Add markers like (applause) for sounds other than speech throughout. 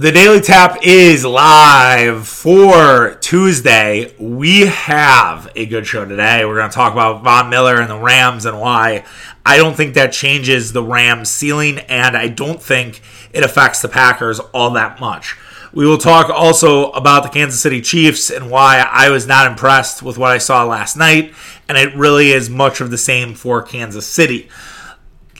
The Daily Tap is live for Tuesday. We have a good show today. We're going to talk about Von Miller and the Rams and why I don't think that changes the Rams' ceiling, and I don't think it affects the Packers all that much. We will talk also about the Kansas City Chiefs and why I was not impressed with what I saw last night, and it really is much of the same for Kansas City.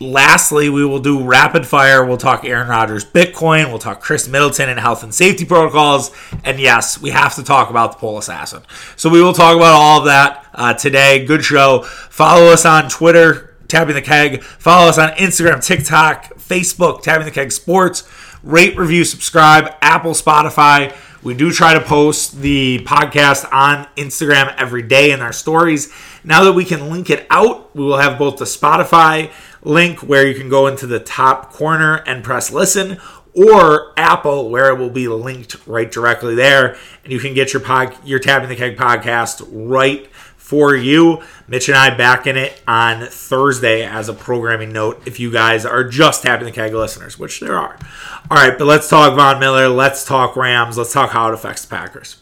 Lastly, we will do rapid fire. We'll talk Aaron Rodgers Bitcoin. We'll talk Khris Middleton and health and safety protocols. And yes, we have to talk about the pole assassin. So we will talk about all of that uh, today. Good show. Follow us on Twitter, Tapping the Keg. Follow us on Instagram, TikTok, Facebook, Tapping the Keg Sports. Rate, review, subscribe, Apple, Spotify. We do try to post the podcast on Instagram every day in our stories. Now that we can link it out, we will have both the Spotify link where you can go into the top corner and press listen or Apple where it will be linked right directly there and you can get your pod your tapping the keg podcast right for you. Mitch and I back in it on Thursday as a programming note if you guys are just tapping the keg listeners, which there are. All right, but let's talk Von Miller, let's talk Rams, let's talk how it affects the Packers.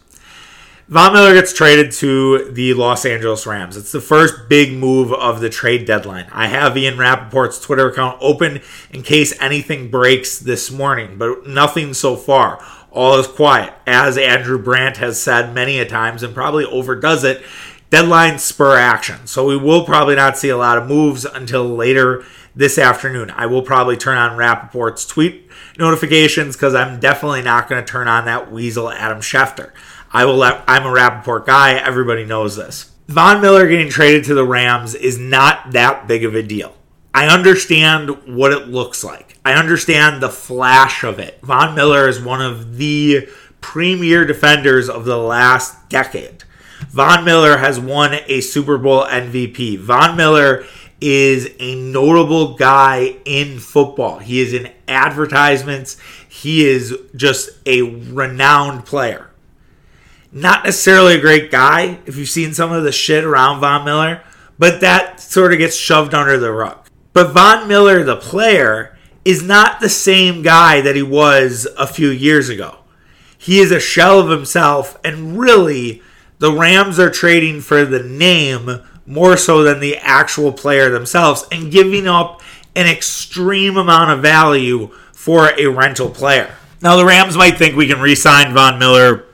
Von Miller gets traded to the Los Angeles Rams. It's the first big move of the trade deadline. I have Ian Rapoport's Twitter account open in case anything breaks this morning, but nothing so far. All is quiet. As Andrew Brandt has said many a times and probably overdoes it, deadline spur action. So we will probably not see a lot of moves until later this afternoon. I will probably turn on Rapoport's tweet notifications because I'm definitely not going to turn on that weasel Adam Schefter. I will let, I'm a Rapoport guy. Everybody knows this. Von Miller getting traded to the Rams is not that big of a deal. I understand what it looks like. I understand the flash of it. Von Miller is one of the premier defenders of the last decade. Von Miller has won a Super Bowl MVP. Von Miller is a notable guy in football. He is in advertisements. He is just a renowned player not necessarily a great guy if you've seen some of the shit around Von Miller, but that sort of gets shoved under the rug. But Von Miller, the player, is not the same guy that he was a few years ago. He is a shell of himself, and really, the Rams are trading for the name more so than the actual player themselves and giving up an extreme amount of value for a rental player. Now, the Rams might think we can re sign Von Miller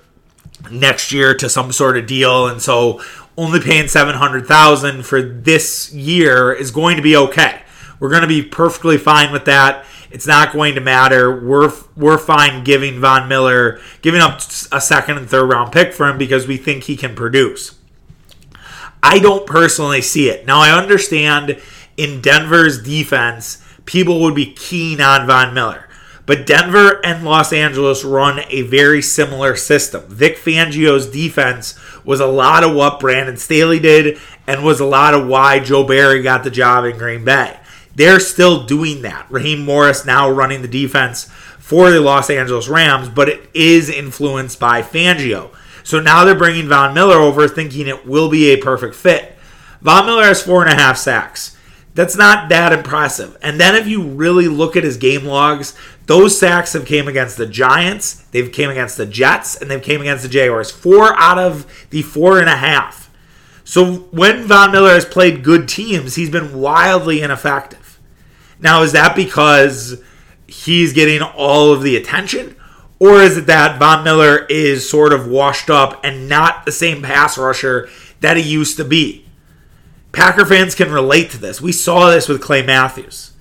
next year to some sort of deal, and so only paying seven hundred thousand for this year is going to be okay. We're going to be perfectly fine with that. It's not going to matter. We're we're fine giving Von Miller giving up a second and third round pick for him because we think he can produce. I don't personally see it. Now I understand in Denver's defense, people would be keen on Von Miller. But Denver and Los Angeles run a very similar system. Vic Fangio's defense was a lot of what Brandon Staley did and was a lot of why Joe Barry got the job in Green Bay. They're still doing that. Raheem Morris now running the defense for the Los Angeles Rams, but it is influenced by Fangio. So now they're bringing Von Miller over thinking it will be a perfect fit. Von Miller has four and a half sacks. That's not that impressive. And then if you really look at his game logs, those sacks have came against the Giants, they've came against the Jets, and they've came against the Jaguars. Four out of the four and a half. So when Von Miller has played good teams, he's been wildly ineffective. Now, is that because he's getting all of the attention? Or is it that Von Miller is sort of washed up and not the same pass rusher that he used to be? Packer fans can relate to this. We saw this with Clay Matthews.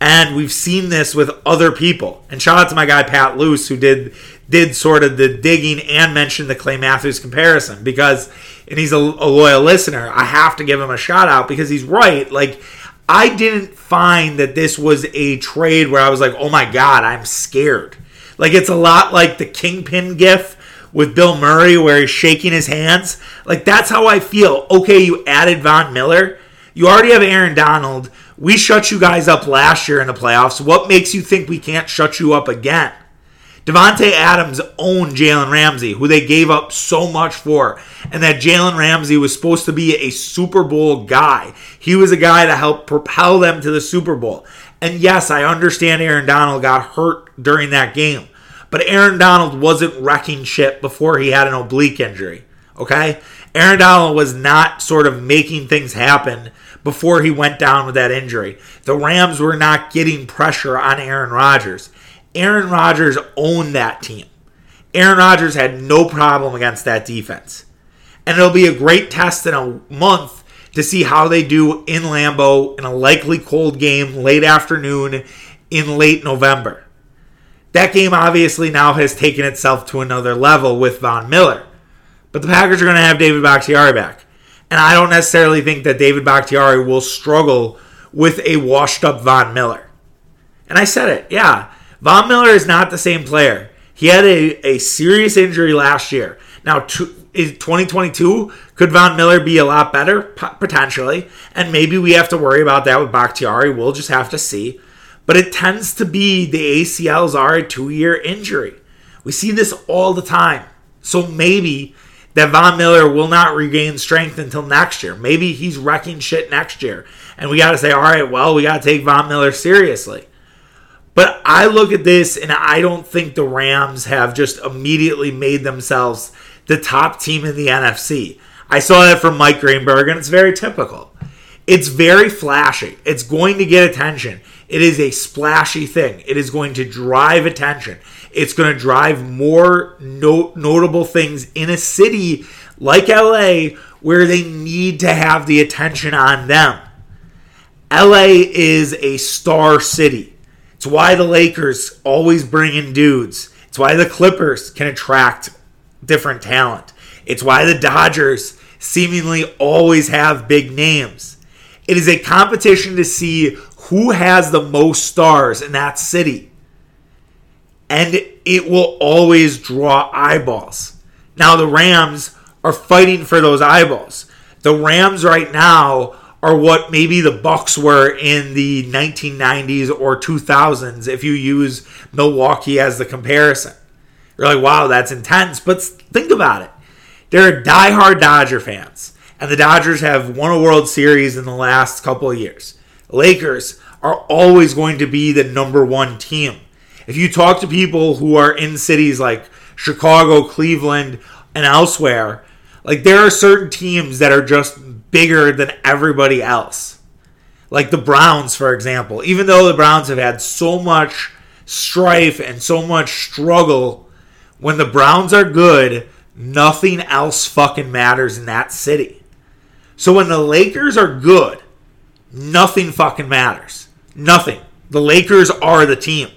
And we've seen this with other people. And shout out to my guy Pat Luce who did did sort of the digging and mentioned the Clay Matthews comparison because and he's a, a loyal listener. I have to give him a shout out because he's right. Like I didn't find that this was a trade where I was like, "Oh my god, I'm scared." Like it's a lot like the Kingpin gif with Bill Murray where he's shaking his hands. Like that's how I feel. Okay, you added Von Miller. You already have Aaron Donald we shut you guys up last year in the playoffs. What makes you think we can't shut you up again? Davante Adams owned Jalen Ramsey, who they gave up so much for, and that Jalen Ramsey was supposed to be a Super Bowl guy. He was a guy to help propel them to the Super Bowl. And yes, I understand Aaron Donald got hurt during that game, But Aaron Donald wasn't wrecking shit before he had an oblique injury. Okay? Aaron Donald was not sort of making things happen before he went down with that injury. The Rams were not getting pressure on Aaron Rodgers. Aaron Rodgers owned that team. Aaron Rodgers had no problem against that defense. And it'll be a great test in a month to see how they do in Lambeau in a likely cold game late afternoon in late November. That game obviously now has taken itself to another level with Von Miller. But the Packers are going to have David Bakhtiari back. And I don't necessarily think that David Bakhtiari will struggle with a washed up Von Miller. And I said it, yeah. Von Miller is not the same player. He had a, a serious injury last year. Now, in 2022, could Von Miller be a lot better? Potentially. And maybe we have to worry about that with Bakhtiari. We'll just have to see. But it tends to be the ACLs are a two year injury. We see this all the time. So maybe that Von Miller will not regain strength until next year. Maybe he's wrecking shit next year. And we got to say, all right, well, we got to take Von Miller seriously. But I look at this and I don't think the Rams have just immediately made themselves the top team in the NFC. I saw that from Mike Greenberg, and it's very typical. It's very flashy. It's going to get attention. It is a splashy thing. It is going to drive attention. It's going to drive more no- notable things in a city like LA where they need to have the attention on them. LA is a star city. It's why the Lakers always bring in dudes. It's why the Clippers can attract different talent. It's why the Dodgers seemingly always have big names. It is a competition to see who has the most stars in that city. And it will always draw eyeballs. Now, the Rams are fighting for those eyeballs. The Rams right now are what maybe the Bucks were in the 1990s or 2000s if you use Milwaukee as the comparison. You're like, wow, that's intense. But think about it. They're diehard Dodger fans, and the Dodgers have won a World Series in the last couple of years. Lakers are always going to be the number one team. If you talk to people who are in cities like Chicago, Cleveland, and elsewhere, like there are certain teams that are just bigger than everybody else. Like the Browns, for example. Even though the Browns have had so much strife and so much struggle when the Browns are good, nothing else fucking matters in that city. So when the Lakers are good, nothing fucking matters. Nothing. The Lakers are the team.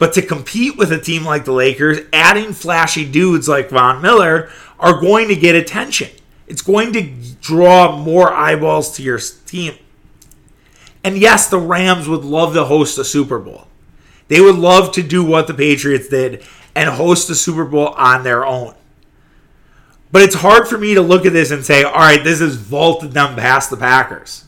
But to compete with a team like the Lakers, adding flashy dudes like Von Miller are going to get attention. It's going to draw more eyeballs to your team. And yes, the Rams would love to host a Super Bowl. They would love to do what the Patriots did and host the Super Bowl on their own. But it's hard for me to look at this and say, all right, this has vaulted them past the Packers.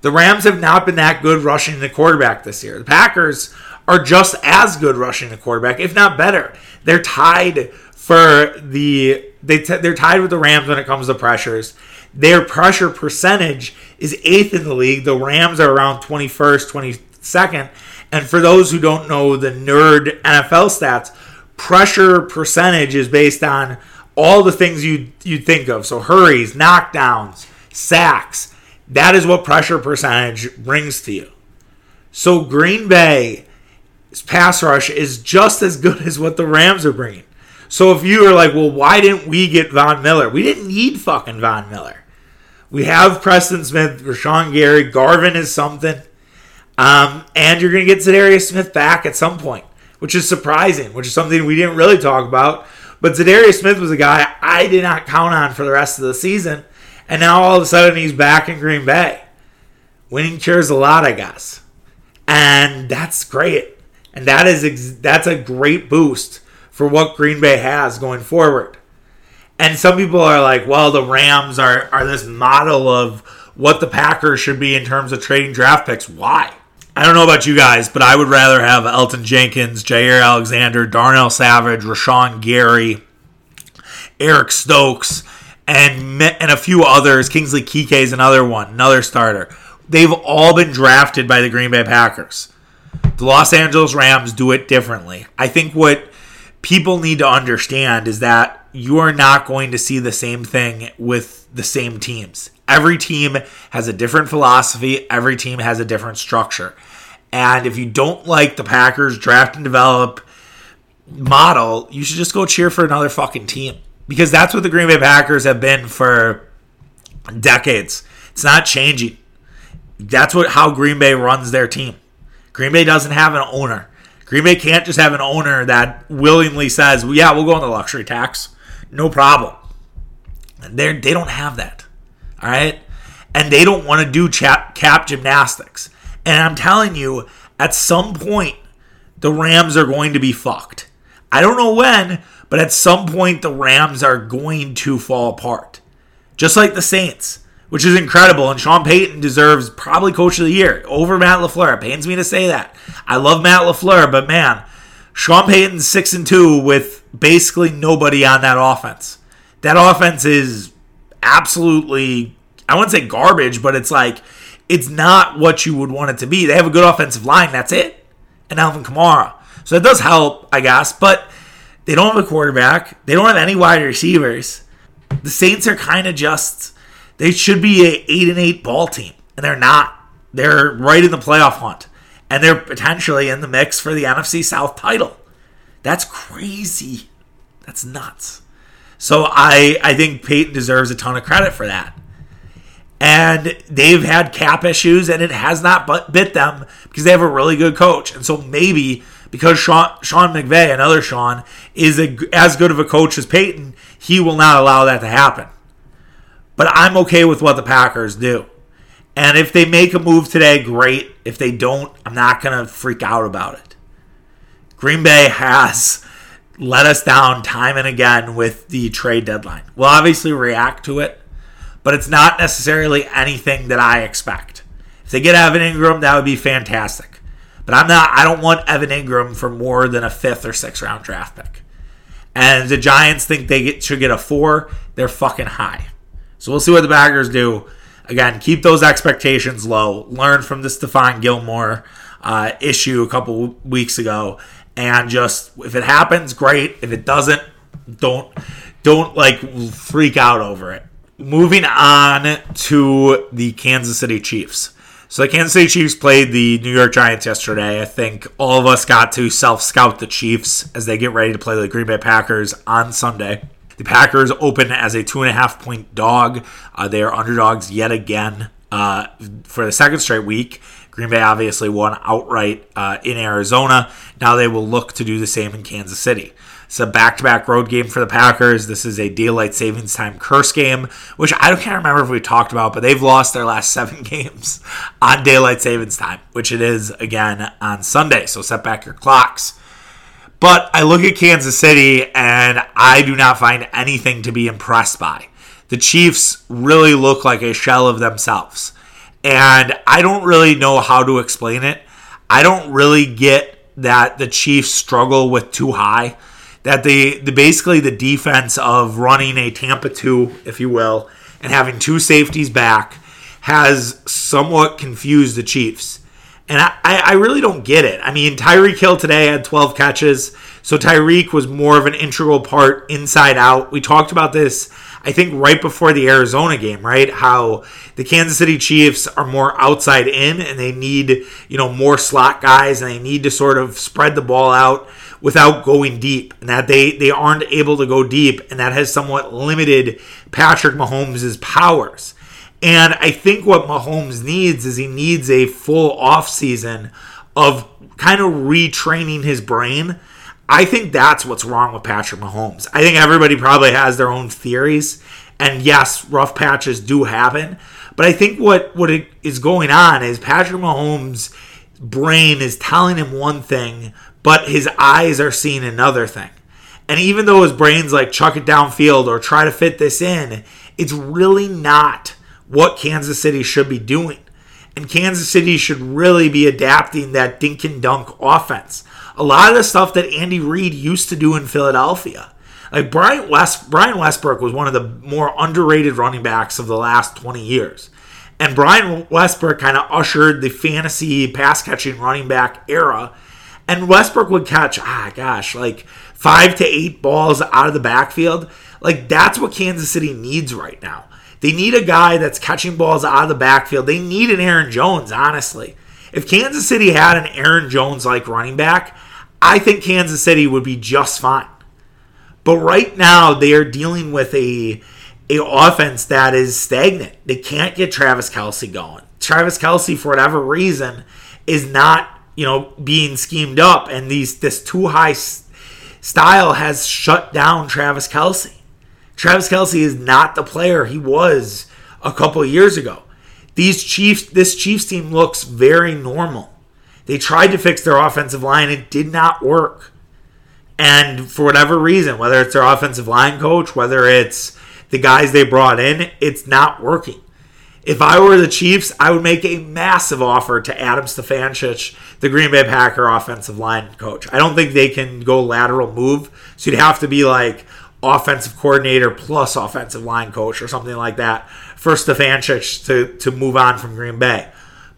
The Rams have not been that good rushing the quarterback this year. The Packers are just as good rushing the quarterback, if not better. They're tied for the they t- they're tied with the Rams when it comes to pressures. Their pressure percentage is eighth in the league. The Rams are around 21st, 22nd. And for those who don't know the nerd NFL stats, pressure percentage is based on all the things you you think of. So hurries, knockdowns, sacks. That is what pressure percentage brings to you. So Green Bay's pass rush is just as good as what the Rams are bringing. So if you are like, well, why didn't we get Von Miller? We didn't need fucking Von Miller. We have Preston Smith, Rashan Gary, Garvin is something. Um, and you're going to get Za'Darius Smith back at some point which is surprising, which is something we didn't really talk about. But Za'Darius Smith was a guy I did not count on for the rest of the season, and now all of a sudden he's back in Green Bay. Winning cheers a lot, I guess, and that's great. And that is ex- that's a great boost for what Green Bay has going forward. And some people are like, well, the Rams are are this model of what the Packers should be in terms of trading draft picks. Why? I don't know about you guys, but I would rather have Elgton Jenkins, Jaire Alexander, Darnell Savage, Rashan Gary, Eric Stokes, and and a few others. Kingsley Keke is another one, another starter. They've all been drafted by the Green Bay Packers. The Los Angeles Rams do it differently. I think what people need to understand is that you are not going to see the same thing with the same teams. Every team has a different philosophy, every team has a different structure. And if you don't like the Packers draft and develop model, you should just go cheer for another fucking team. Because that's what the Green Bay Packers have been for decades. It's not changing. That's what how Green Bay runs their team. Green Bay doesn't have an owner. Green Bay can't just have an owner that willingly says, well, "Yeah, we'll go on the luxury tax, no problem." They they don't have that, all right, and they don't want to do cap, cap gymnastics. And I'm telling you, at some point, the Rams are going to be fucked. I don't know when, but at some point, the Rams are going to fall apart, just like the Saints which is incredible. And Sean Payton deserves probably Coach of the Year over Matt LaFleur. It pains me to say that. I love Matt LaFleur, but man, Sean Payton's six and two with basically nobody on that offense. That offense is absolutely I wouldn't say garbage, but it's like it's not what you would want it to be. They have a good offensive line, that's it. And Alvin Kamara. So that does help, I guess, but they don't have a quarterback. They don't have any wide receivers. The Saints are kind of just they should be a eight and eight ball team, and they're not. They're right in the playoff hunt, and they're potentially in the mix for the NFC South title. That's crazy. That's nuts. So I I think Payton deserves a ton of credit for that. And they've had cap issues, and it has not bit them because they have a really good coach. And so maybe because Sean, Sean McVay, another Sean, is a, as good of a coach as Payton, he will not allow that to happen. But I'm okay with what the Packers do. And if they make a move today, great. If they don't, I'm not going to freak out about it. Green Bay has let us down time and again with the trade deadline. We'll obviously react to it, but it's not necessarily anything that I expect. If they get Evan Engram, that would be fantastic. But I'm not I don't want Evan Engram for more than a fifth or sixth round draft pick. And the Giants think they get, should get a four, they're fucking high. So we'll see what the Packers do. Again, keep those expectations low. Learn from the Stephon Gilmore uh, issue a couple weeks ago, and just if it happens, great. If it doesn't, don't don't like freak out over it. Moving on to the Kansas City Chiefs. So the Kansas City Chiefs played the New York Giants yesterday. I think all of us got to self scout the Chiefs as they get ready to play the Green Bay Packers on Sunday. The Packers open as a two and a half point dog. Uh, they are underdogs yet again uh, for the second straight week. Green Bay obviously won outright uh, in Arizona. Now they will look to do the same in Kansas City. It's a back-to-back road game for the Packers. This is a daylight savings time curse game, which I can't remember if we talked about, but they've lost their last (laughs) seven games on daylight savings time, which it is again on Sunday. So set back your clocks. But I look at Kansas City and I do not find anything to be impressed by. The Chiefs really look like a shell of themselves. And I don't really know how to explain it. I don't really get that the Chiefs struggle with too high. That the, the basically the defense of running a Tampa 2, if you will, and having two safeties back has somewhat confused the Chiefs. And I, I really don't get it. I mean, Tyreek Hill today had 12 catches. So Tyreek was more of an integral part inside out. We talked about this, I think, right before the Arizona game, right? How the Kansas City Chiefs are more outside in and they need, you know, more slot guys and they need to sort of spread the ball out without going deep. And that they, they aren't able to go deep. And that has somewhat limited Patrick Mahomes' powers. And I think what Mahomes needs is he needs a full off season of kind of retraining his brain. I think that's what's wrong with Patrick Mahomes. I think everybody probably has their own theories. And yes, rough patches do happen. But I think what, what is going on is Patrick Mahomes' brain is telling him one thing, but his eyes are seeing another thing. And even though his brain's like chuck it downfield or try to fit this in, it's really not what Kansas City should be doing. And Kansas City should really be adapting that dink and dunk offense. A lot of the stuff that Andy Reid used to do in Philadelphia. Like Brian West Brian Westbrook was one of the more underrated running backs of the last 20 years. And Brian Westbrook kind of ushered the fantasy pass catching running back era. And Westbrook would catch, ah, gosh, like five to eight balls out of the backfield. Like that's what Kansas City needs right now. They need a guy that's catching balls out of the backfield. They need an Aaron Jones, honestly. If Kansas City had an Aaron Jones like running back, I think Kansas City would be just fine. But right now they are dealing with a a offense that is stagnant. They can't get Travis Kelce going. Travis Kelce, for whatever reason, is not you know being schemed up, and these this too high style has shut down Travis Kelce. Travis Kelce is not the player he was a couple years ago. These Chiefs, this Chiefs team looks very normal. They tried to fix their offensive line, it did not work. And for whatever reason, whether it's their offensive line coach, whether it's the guys they brought in, it's not working. If I were the Chiefs, I would make a massive offer to Adam Stenavich, the Green Bay Packer offensive line coach. I don't think they can go lateral move, so you'd have to be like offensive coordinator plus offensive line coach or something like that for Stenavich to, to move on from Green Bay.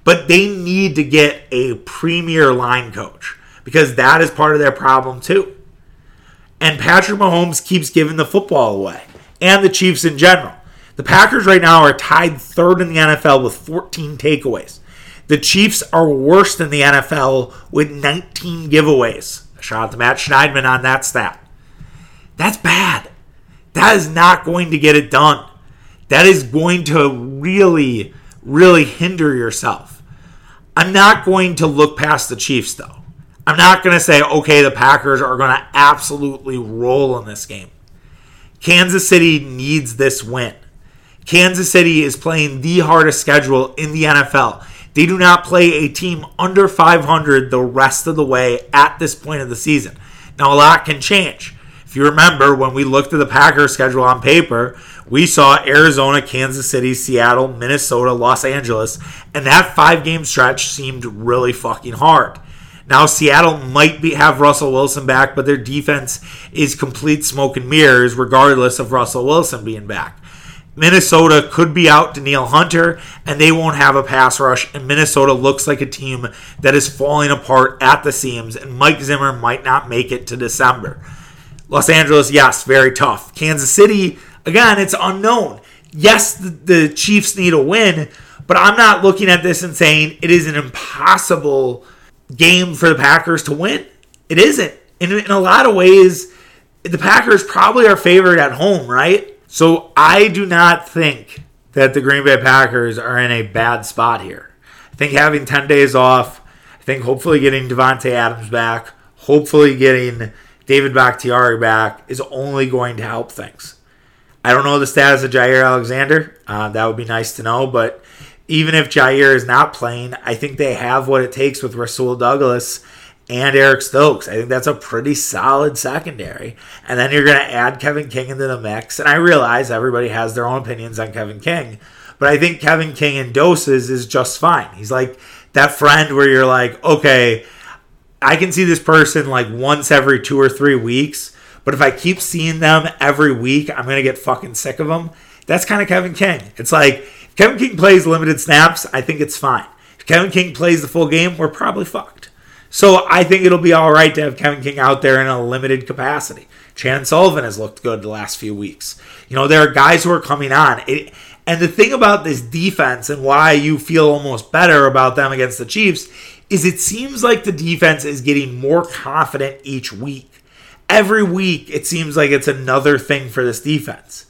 But they need to get a premier line coach because that is part of their problem too. And Patrick Mahomes keeps giving the football away, and the Chiefs in general. The Packers right now are tied third in the NFL with 14 takeaways. The Chiefs are worse than the NFL with 19 giveaways. Shout out to Matt Schneidman on that stat. That's bad. That is not going to get it done. That is going to really, really hinder yourself. I'm not going to look past the Chiefs, though. I'm not going to say, okay, the Packers are going to absolutely roll in this game. Kansas City needs this win. Kansas City is playing the hardest schedule in the NFL. They do not play a team under 500 the rest of the way at this point of the season. Now, a lot can change. If you remember, when we looked at the Packers schedule on paper, we saw Arizona, Kansas City, Seattle, Minnesota, Los Angeles, and that five game stretch seemed really fucking hard. Now, Seattle might be, have Russell Wilson back, but their defense is complete smoke and mirrors, regardless of Russell Wilson being back. Minnesota could be out Danielle Hunter, and they won't have a pass rush. And Minnesota looks like a team that is falling apart at the seams, and Mike Zimmer might not make it to December. Los Angeles, yes, very tough. Kansas City, again, it's unknown. Yes, the, the, Chiefs need a win, but I'm not looking at this and saying it is an impossible game for the Packers to win. It isn't. In, in a lot of ways, the Packers probably are favored at home, right? So I do not think that the Green Bay Packers are in a bad spot here. I think having 10 days off, I think hopefully getting Davante Adams back, hopefully getting David Bakhtiari back is only going to help things. I don't know the status of Jaire Alexander. Uh, that would be nice to know. But even if Jaire is not playing, I think they have what it takes with Rasul Douglas and Eric Stokes. I think that's a pretty solid secondary. And then you're going to add Kevin King into the mix. And I realize everybody has their own opinions on Kevin King. But I think Kevin King in doses is just fine. He's like that friend where you're like, okay, I can see this person like once every two or three weeks, but if I keep seeing them every week, I'm gonna get fucking sick of them. That's kind of Kevin King. It's like Kevin King plays limited snaps, I think it's fine. If Kevin King plays the full game, we're probably fucked. So I think it'll be all right to have Kevin King out there in a limited capacity. Chan Sullivan has looked good the last few weeks. You know, there are guys who are coming on. It, and the thing about this defense and why you feel almost better about them against the Chiefs is it seems like the defense is getting more confident each week. Every week, it seems like it's another thing for this defense.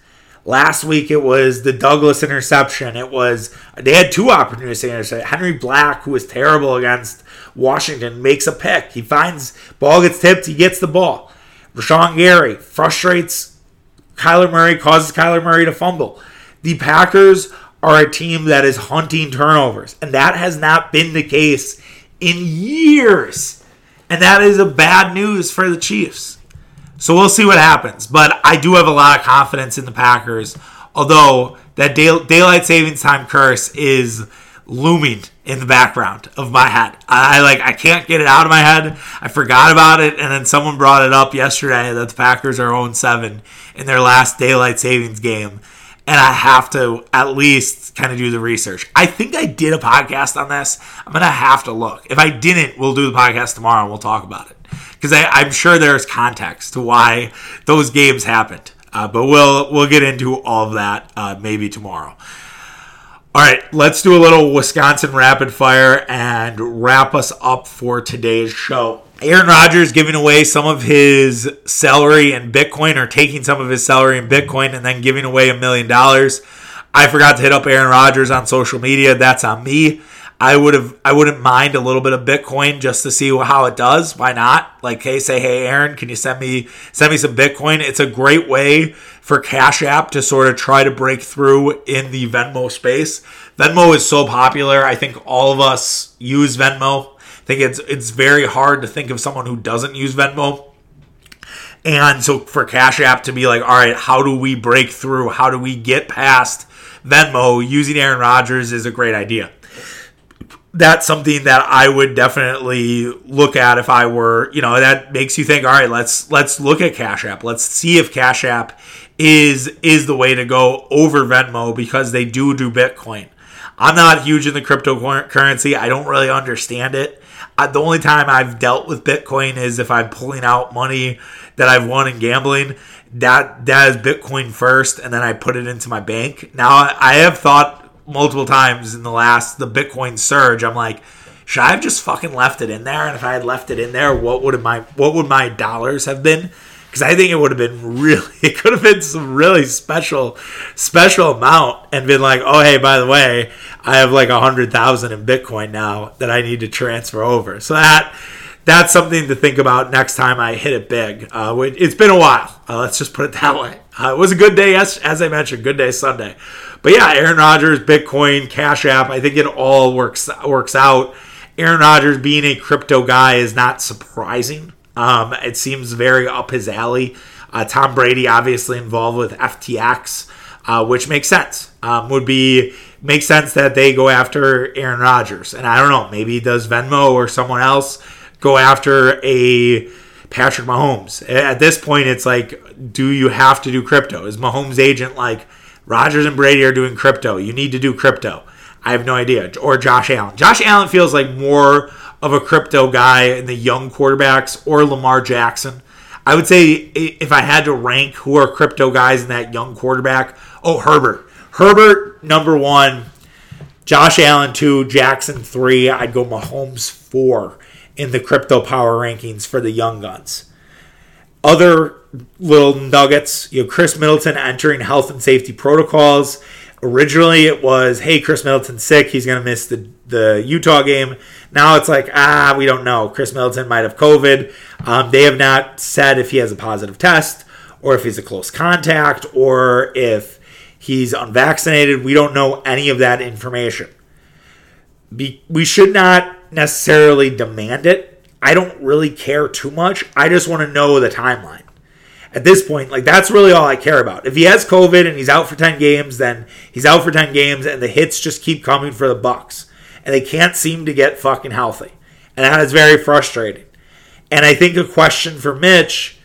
Last week, it was the Douglas interception. It was they had two opportunities to intercept. Henry Black, who was terrible against Washington, makes a pick. He finds ball gets tipped. He gets the ball. Rashan Gary frustrates Kyler Murray, causes Kyler Murray to fumble. The Packers are a team that is hunting turnovers, and that has not been the case in years. And that is a bad news for the Chiefs. So we'll see what happens. But I do have a lot of confidence in the Packers, although that day- daylight savings time curse is looming in the background of my head. I like I can't get it out of my head. I forgot about it and then someone brought it up yesterday that the Packers are 0 7 in their last daylight savings game. And I have to at least kind of do the research. I think I did a podcast on this. I'm gonna have to look. If I didn't, we'll do the podcast tomorrow and we'll talk about it because I'm sure there's context to why those games happened. Uh, but we'll we'll get into all of that uh, maybe tomorrow. All right, let's do a little Wisconsin rapid fire and wrap us up for today's show. Aaron Rodgers giving away some of his salary in Bitcoin or taking some of his salary in Bitcoin and then giving away a million dollars. I forgot to hit up Aaron Rodgers on social media. That's on me. I would have I wouldn't mind a little bit of Bitcoin just to see how it does. Why not? Like, hey, say, hey, Aaron, can you send me send me some Bitcoin? It's a great way for Cash App to sort of try to break through in the Venmo space. Venmo is so popular. I think all of us use Venmo. I think it's it's very hard to think of someone who doesn't use Venmo. And so for Cash App to be like, all right, how do we break through? How do we get past Venmo using Aaron Rodgers is a great idea that's something that I would definitely look at if I were, you know, that makes you think, all right, let's let's look at Cash App. Let's see if Cash App is is the way to go over Venmo because they do do Bitcoin. I'm not huge in the cryptocurrency. I don't really understand it. I, the only time I've dealt with Bitcoin is if I'm pulling out money that I've won in gambling. That that is Bitcoin first, and then I put it into my bank. Now I have thought multiple times in the last the Bitcoin surge. I'm like, should I have just fucking left it in there? And if I had left it in there, what would my what would my dollars have been? Because I think it would have been really, (laughs) it could have been some really special, special amount, and been like, oh hey, by the way, I have like a hundred thousand in Bitcoin now that I need to transfer over. So that that's something to think about next time I hit it big. Uh, it's been a while. Uh, let's just put it that way. Uh, it was a good day, as, as I mentioned, good day Sunday. But yeah, Aaron Rodgers, Bitcoin, Cash App, I think it all works works out. Aaron Rodgers being a crypto guy is not surprising. Um, it seems very up his alley. Uh, Tom Brady obviously involved with FTX, uh, which makes sense. Um, would be makes sense that they go after Aaron Rodgers, and I don't know, maybe does Venmo or someone else go after a Patrick Mahomes? At this point, it's like, do you have to do crypto? Is Mahomes' agent like? Rodgers and Brady are doing crypto. You need to do crypto. I have no idea. Or Josh Allen. Josh Allen feels like more of a crypto guy in the young quarterbacks or Lamar Jackson. I would say if I had to rank who are crypto guys in that young quarterback, oh, Herbert. Herbert, number one. Josh Allen, two. Jackson, three. I'd go Mahomes, four in the crypto power rankings for the young guns. Other little nuggets. You know, Khris Middleton entering health and safety protocols. Originally, it was, hey, Khris Middleton's sick. He's going to miss the, the Utah game. Now it's like, ah, we don't know. Chris Middleton might have COVID. Um, they have not said if he has a positive test or if he's a close contact or if he's unvaccinated. We don't know any of that information. Be, we should not necessarily demand it. I don't really care too much. I just want to know the timeline at this point, like that's really all I care about. If he has COVID and he's out for 10 games, then he's out for 10 games and the hits just keep coming for the Bucks. And they can't seem to get fucking healthy. And that is very frustrating. And I think a question for Mitch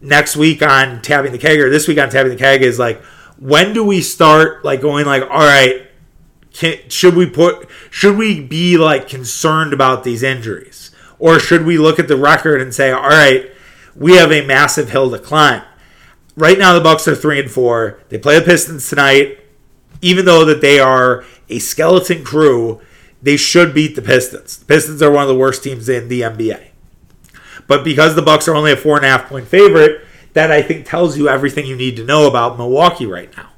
next week on Tapping the keg or this week on Tapping the keg is like, when do we start like going like, all right, can, should we put should we be like concerned about these injuries? Or should we look at the record and say, all right, we have a massive hill to climb. Right now, the Bucks are three and four. They play the Pistons tonight. Even though that they are a skeleton crew, they should beat the Pistons. The Pistons are one of the worst teams in the NBA. But because the Bucks are only a four and a half point favorite, that I think tells you everything you need to know about Milwaukee right now.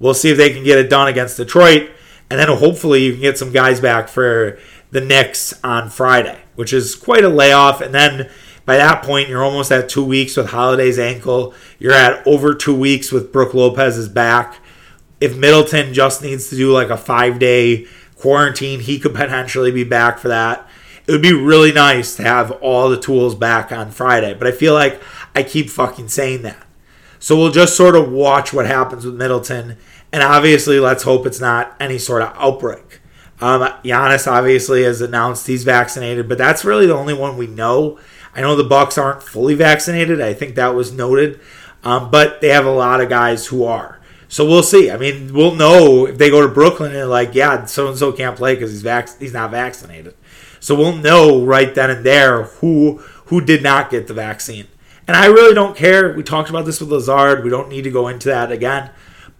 We'll see if they can get it done against Detroit, and then hopefully you can get some guys back for the Knicks on Friday, which is quite a layoff. And then by that point, you're almost at two weeks with Holiday's ankle. You're at over two weeks with Brook Lopez's back. If Middleton just needs to do like a five day quarantine, he could potentially be back for that. It would be really nice to have all the tools back on Friday, but I feel like I keep fucking saying that. So we'll just sort of watch what happens with Middleton, and obviously, let's hope it's not any sort of outbreak. Um, Giannis obviously has announced he's vaccinated, but that's really the only one we know. I know the Bucks aren't fully vaccinated. I think that was noted, um, but they have a lot of guys who are. So we'll see. I mean, we'll know if they go to Brooklyn and like, yeah, so and so can't play because he's vac- he's not vaccinated. So we'll know right then and there who who did not get the vaccine. And I really don't care. We talked about this with Lazard. We don't need to go into that again.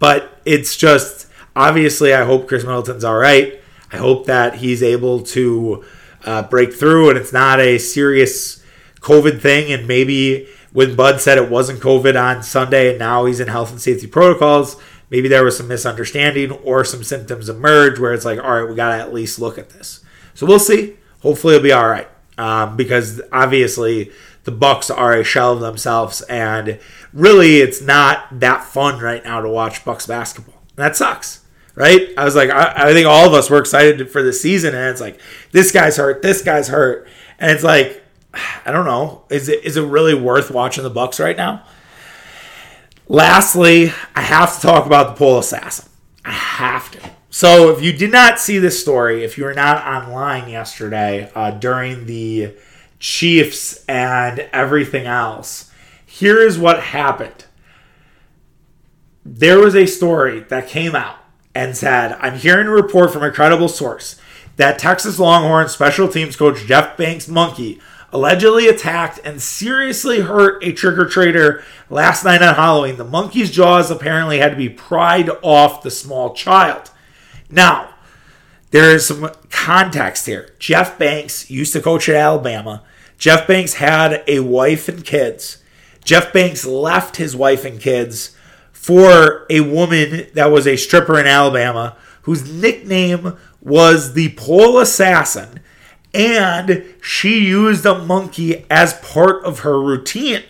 But it's just obviously, I hope Khris Middleton's all right. I hope that he's able to uh, break through and it's not a serious COVID thing. And maybe when Bud said it wasn't COVID on Sunday and now he's in health and safety protocols, maybe there was some misunderstanding or some symptoms emerge where it's like, all right, we got to at least look at this. So we'll see. Hopefully it'll be all right um, because obviously the Bucks are a shell of themselves, and really it's not that fun right now to watch Bucks basketball. that sucks, right? I was like, I, I think all of us were excited for the season, and it's like this guy's hurt, this guy's hurt, and it's like I don't know, is it is it really worth watching the Bucks right now? Lastly, I have to talk about the pole assassin. I have to. So, if you did not see this story, if you were not online yesterday uh, during the Chiefs and everything else, here is what happened. There was a story that came out and said, I'm hearing a report from a credible source that Texas Longhorn special teams coach Jeff Banks Monkey allegedly attacked and seriously hurt a trick or treater last night on Halloween. The monkey's jaws apparently had to be pried off the small child. Now, there is some context here. Jeff Banks used to coach at Alabama. Jeff Banks had a wife and kids. Jeff Banks left his wife and kids for a woman that was a stripper in Alabama whose nickname was the Pole Assassin, and she used a monkey as part of her routine.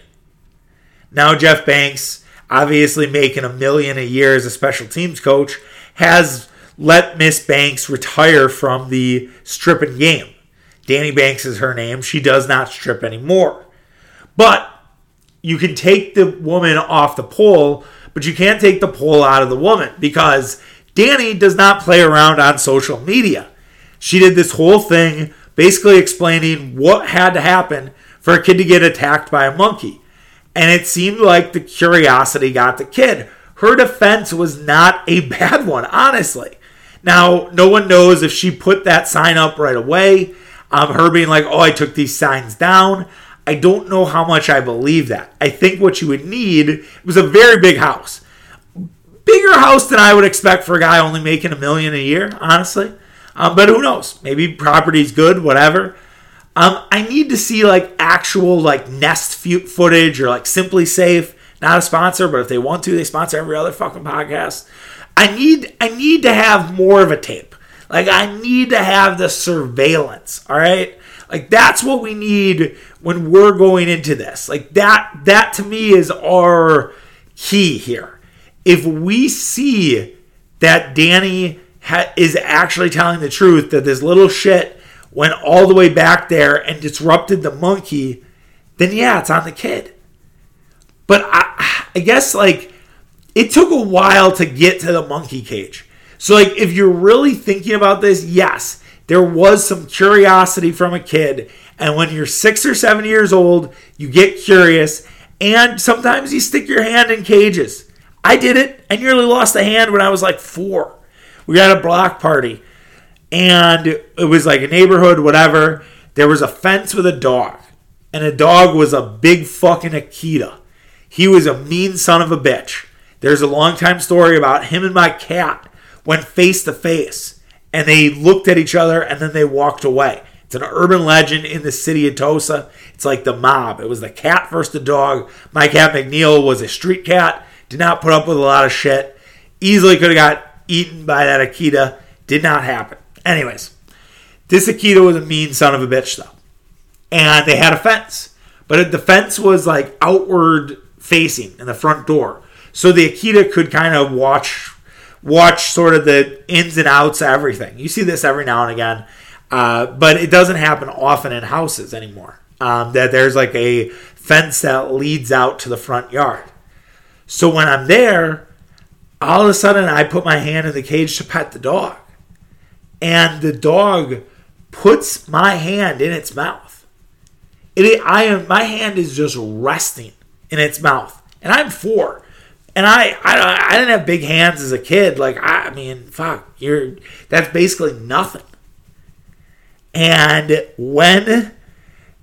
Now, Jeff Banks, obviously making a million a year as a special teams coach, has let Miss Banks retire from the stripping game. Danny Banks is her name. She does not strip anymore. But you can take the woman off the pole, but you can't take the pole out of the woman because Danny does not play around on social media. She did this whole thing basically explaining what had to happen for a kid to get attacked by a monkey. And it seemed like the curiosity got the kid. Her defense was not a (laughs) bad one, honestly. Now, no one knows if she put that sign up right away. Um, her being like, oh, I took these signs down. I don't know how much I believe that. I think what you would need it was a very big house, bigger house than I would expect for a guy only making a million a year, honestly. Um, but who knows? Maybe property's good, whatever. Um, I need to see like actual like Nest footage or like SimpliSafe. Not a sponsor, but if they want to, they sponsor every other fucking podcast. I need I need to have more of a tape. Like I need to have the surveillance, all right? Like that's what we need when we're going into this. Like that that to me is our key here. If we see that Danny ha- is actually telling the truth that this little shit went all the way back there and disrupted the monkey, then yeah, it's on the kid. But I, I guess like it took a while to get to the monkey cage. So, like, if you're really thinking about this, yes, there was some curiosity from a kid. And when you're six or seven years old, you get curious. And sometimes you stick your hand in cages. I did it. I nearly lost a hand when I was like four. We had a block party. And it was like a neighborhood, whatever. There was a fence with a dog. And the dog was a big fucking Akita. He was a mean son of a bitch. There's a long time story about him and my cat went face to face and they looked at each other and then they walked away. It's an urban legend in the city of Tosa. It's like the mob. It was the cat versus the dog. My cat McNeil was a street cat, did not put up with a lot of shit. Easily could have got eaten by that Akita. Did not happen. Anyways, this Akita was a mean son of a bitch, though. And they had a fence. But the fence was like outward facing in the front door. So the Akita could kind of watch watch sort of the ins and outs of everything. You see this every now and again, uh, but it doesn't happen often in houses anymore. Um, that there's like a fence that leads out to the front yard. So when I'm there, all of a sudden I put my hand in the cage to pet the dog, and the dog puts my hand in its mouth. It, I am my hand is just resting in its mouth, and I'm four And I, I, I didn't have big hands as a kid. Like I, I mean, fuck, you're that's basically nothing. And when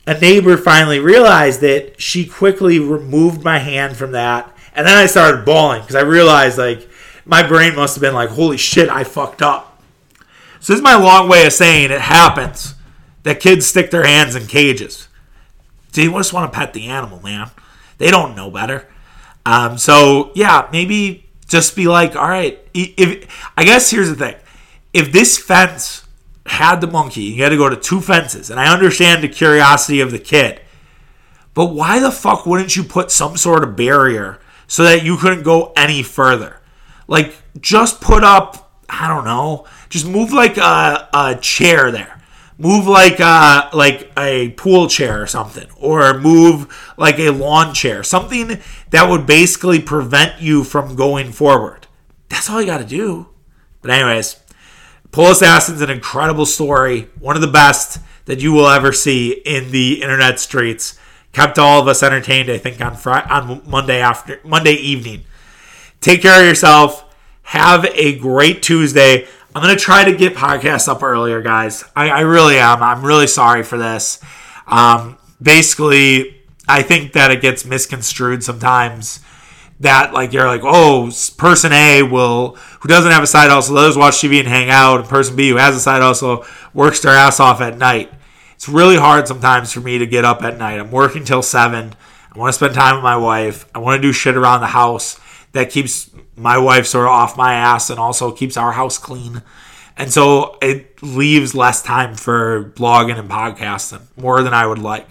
a neighbor finally realized it, she quickly removed my hand from that. And then I started bawling because I realized like my brain must have been like, holy shit, I fucked up. So this is my long way of saying it happens that kids stick their hands in cages. They just want to pet the animal, man. They don't know better. Um, so yeah, maybe just be like, all right. If I guess here's the thing, if this fence had the monkey, you had to go to two fences, and I understand the curiosity of the kid, but why the fuck wouldn't you put some sort of barrier so that you couldn't go any further? Like, just put up, I don't know, just move like a, a chair there. Move like a, uh, like a pool chair or something or move like a lawn chair something that would basically prevent you from going forward. That's all you got to do. But anyways Pole Assassin's an incredible story one of the best that you will ever see in the internet streets. Kept all of us entertained i think on Friday, on monday after monday evening take care of yourself have a great tuesday I'm gonna try to get podcasts up earlier, guys. I, I really am. I'm really sorry for this. Um, basically, I think that it gets misconstrued sometimes. That like you're like, oh, person A will who doesn't have a side hustle, does watch TV and hang out, and person B who has a side hustle works their ass off at night. It's really hard sometimes for me to get up at night. I'm working till seven. I want to spend time with my wife. I want to do shit around the house that keeps my wife sort of off my ass and also keeps our house clean. And so it leaves less time for blogging and podcasting, more than I would like.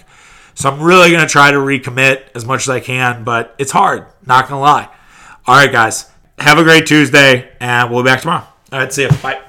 So I'm really going to try to recommit as much as I can, but it's hard, not going to lie. All right, guys, have a great Tuesday, and we'll be back tomorrow. All right, see you. Bye.